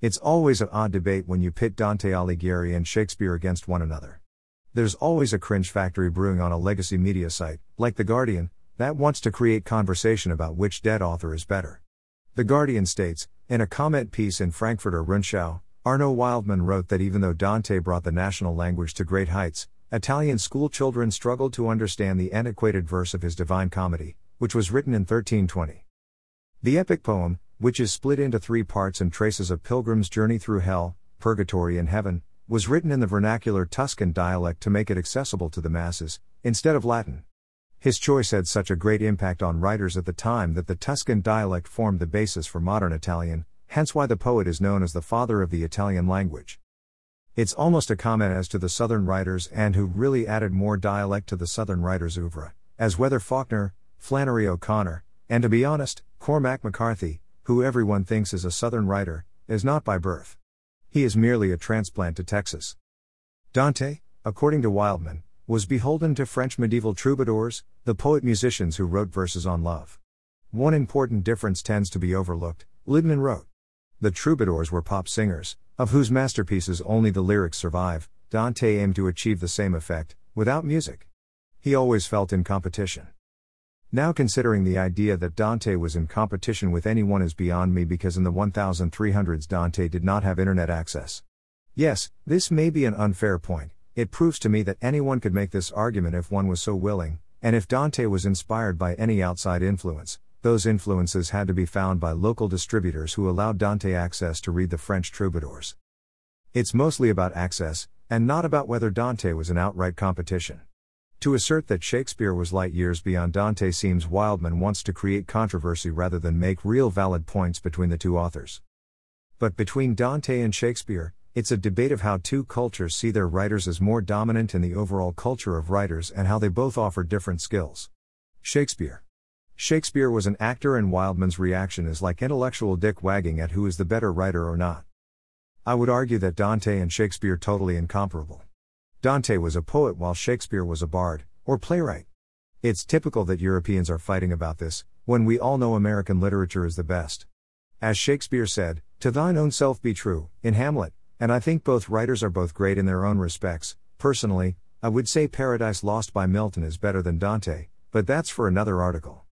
It's always an odd debate when you pit Dante Alighieri and Shakespeare against one another. There's always a cringe factory brewing on a legacy media site, like The Guardian, that wants to create conversation about which dead author is better. The Guardian states, in a comment piece in Frankfurter Rundschau, Arno Widmann wrote that even though Dante brought the national language to great heights, Italian school children struggled to understand the antiquated verse of his Divine Comedy, which was written in 1320. The epic poem, which is split into three parts and traces a pilgrim's journey through hell, purgatory, and heaven, was written in the vernacular Tuscan dialect to make it accessible to the masses, instead of Latin. His choice had such a great impact on writers at the time that the Tuscan dialect formed the basis for modern Italian, hence why the poet is known as the father of the Italian language. It's almost a comment as to the Southern writers and who really added more dialect to the Southern writers' oeuvre, as whether Faulkner, Flannery O'Connor, and to be honest, Cormac McCarthy, who everyone thinks is a Southern writer, is not by birth. He is merely a transplant to Texas. Dante, according to Widmann, was beholden to French medieval troubadours, the poet musicians who wrote verses on love. One important difference tends to be overlooked Liebman wrote. The troubadours were pop singers, of whose masterpieces only the lyrics survive. Dante aimed to achieve the same effect, without music. He always felt in competition. Now, considering the idea that Dante was in competition with anyone is beyond me because in the 1300s Dante did not have internet access. Yes, this may be an unfair point, it proves to me that anyone could make this argument if one was so willing, and if Dante was inspired by any outside influence, those influences had to be found by local distributors who allowed Dante access to read the French troubadours. It's mostly about access, and not about whether Dante was an outright competition. To assert that Shakespeare was light years beyond Dante seems Widmann wants to create controversy rather than make real valid points between the two authors. But between Dante and Shakespeare, it's a debate of how two cultures see their writers as more dominant in the overall culture of writers and how they both offer different skills. Shakespeare. Shakespeare was an actor, and Widmann's reaction is like intellectual dick wagging at who is the better writer or not. I would argue that Dante and Shakespeare totally incomparable. Dante was a poet while Shakespeare was a bard, or playwright. It's typical that Europeans are fighting about this, when we all know American literature is the best. As Shakespeare said, To thine own self be true, in Hamlet, and I think both writers are both great in their own respects. Personally, I would say Paradise Lost by Milton is better than Dante, but that's for another article.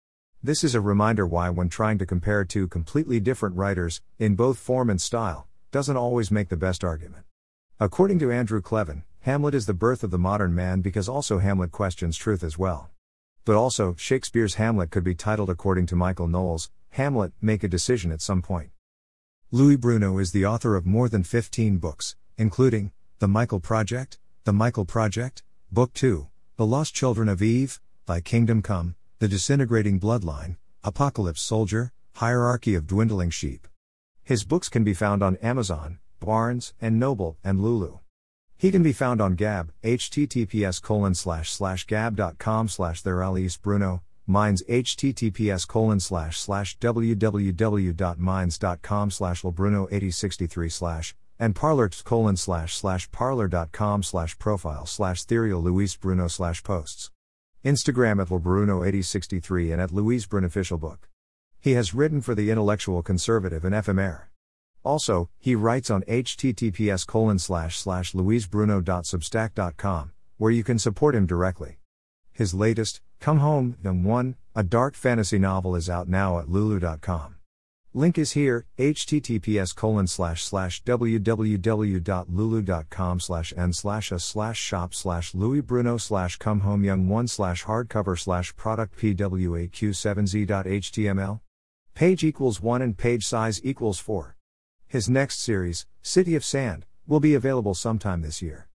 This is a reminder why, when trying to compare two completely different writers, in both form and style, doesn't always make the best argument. According to Andrew Klavan, Hamlet is the birth of the modern man because also Hamlet questions truth as well. But also, Shakespeare's Hamlet could be titled according to Michael Knowles, Hamlet, Make a Decision at some point. Louis Bruno is the author of more than 15 books, including The Michael Project, The Michael Project, Book 2, The Lost Children of Eve, Thy Kingdom Come, The Disintegrating Bloodline, Apocalypse Soldier, Hierarchy of Dwindling Sheep. His books can be found on Amazon, Barnes and Noble, and Lulu. He can be found on Gab, https colon slash slash gab.com slash there Alice Bruno, Minds https colon slash slash www.minds.com slash Bruno8063 slash and parler colon slash slash parler.com slash profile slash Therial Luis Bruno slash posts. Instagram at Bruno8063 and at Louis Bruno official book. He has written for the Intellectual Conservative and FMR. Also, he writes on https colon slash slash louisbruno.substack.com, where you can support him directly. His latest, Come Home, Young One, a dark fantasy novel is out now at lulu.com. Link is here, https colon slash slash www.lulu.com slash n slash a slash shop slash Louis Bruno slash come home young one slash hardcover slash product pwaq7z.html. Page equals 1 and page size equals 4. His next series, City of Sand, will be available sometime this year.